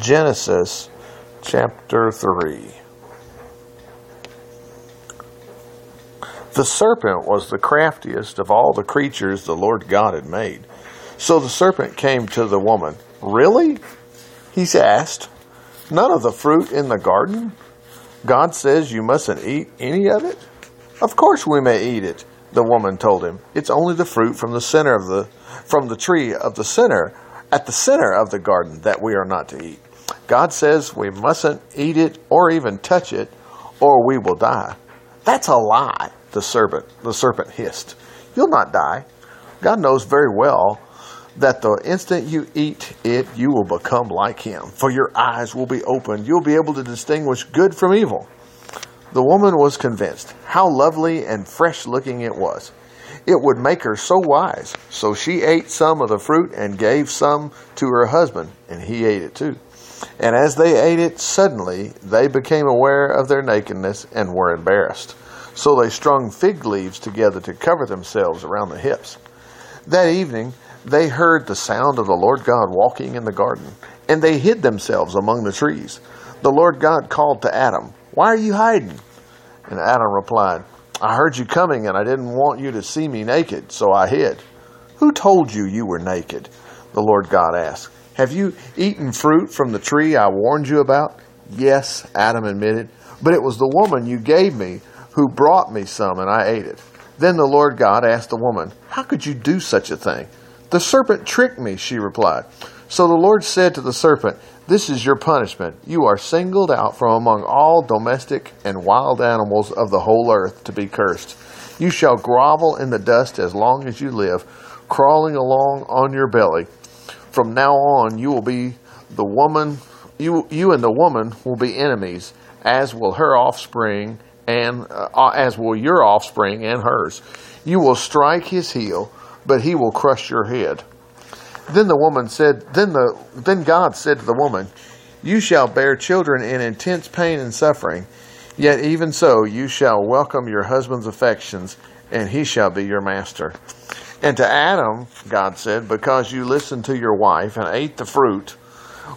Genesis chapter 3. The serpent was the craftiest of all the creatures the Lord God had made. So the serpent came to the woman. Really? He asked. None of the fruit in the garden? God says you mustn't eat any of it? Of course we may eat it, the woman told him. It's only the fruit from the center of the from the tree of the center at the center of the garden that we are not to eat. God says we mustn't eat it or even touch it or we will die. That's a lie, the serpent the serpent hissed. You'll not die. God knows very well that the instant you eat it, you will become like him, for your eyes will be opened. You'll be able to distinguish good from evil. The woman was convinced how lovely and fresh looking it was. It would make her so wise. So she ate some of the fruit and gave some to her husband, and he ate it too. And as they ate it, suddenly they became aware of their nakedness and were embarrassed. So they strung fig leaves together to cover themselves around the hips. That evening, they heard the sound of the Lord God walking in the garden, and they hid themselves among the trees. The Lord God called to Adam, Why are you hiding? And Adam replied, I heard you coming, and I didn't want you to see me naked, so I hid. Who told you you were naked? The Lord God asked. Have you eaten fruit from the tree I warned you about? Yes, Adam admitted, but it was the woman you gave me who brought me some, and I ate it. Then the Lord God asked the woman, How could you do such a thing? The serpent tricked me, she replied. So the Lord said to the serpent, This is your punishment. You are singled out from among all domestic and wild animals of the whole earth to be cursed. You shall grovel in the dust as long as you live, crawling along on your belly. From now on, you will be the woman, you, you and the woman will be enemies, as will her offspring and uh, as will your offspring and hers. You will strike his heel but he will crush your head. Then the woman said, then the then God said to the woman, You shall bear children in intense pain and suffering, yet even so you shall welcome your husband's affections, and he shall be your master. And to Adam, God said, Because you listened to your wife and ate the fruit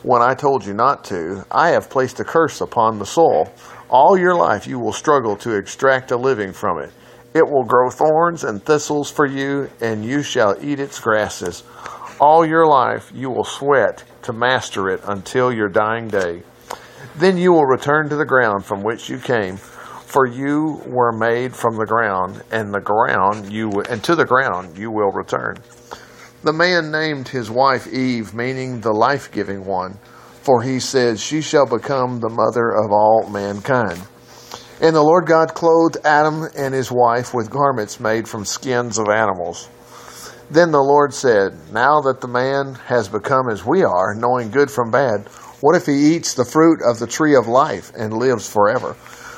when I told you not to, I have placed a curse upon the soil. All your life you will struggle to extract a living from it. It will grow thorns and thistles for you, and you shall eat its grasses. All your life you will sweat to master it until your dying day. Then you will return to the ground from which you came, for you were made from the ground, and the ground you and to the ground you will return. The man named his wife Eve, meaning the life-giving one, for he said, "She shall become the mother of all mankind." And the Lord God clothed Adam and his wife with garments made from skins of animals. Then the Lord said, Now that the man has become as we are, knowing good from bad, what if he eats the fruit of the tree of life and lives forever?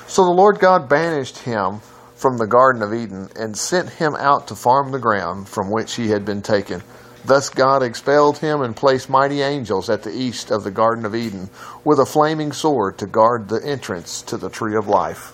So the Lord God banished him from the Garden of Eden and sent him out to farm the ground from which he had been taken. Thus God expelled him and placed mighty angels at the east of the Garden of Eden with a flaming sword to guard the entrance to the tree of life.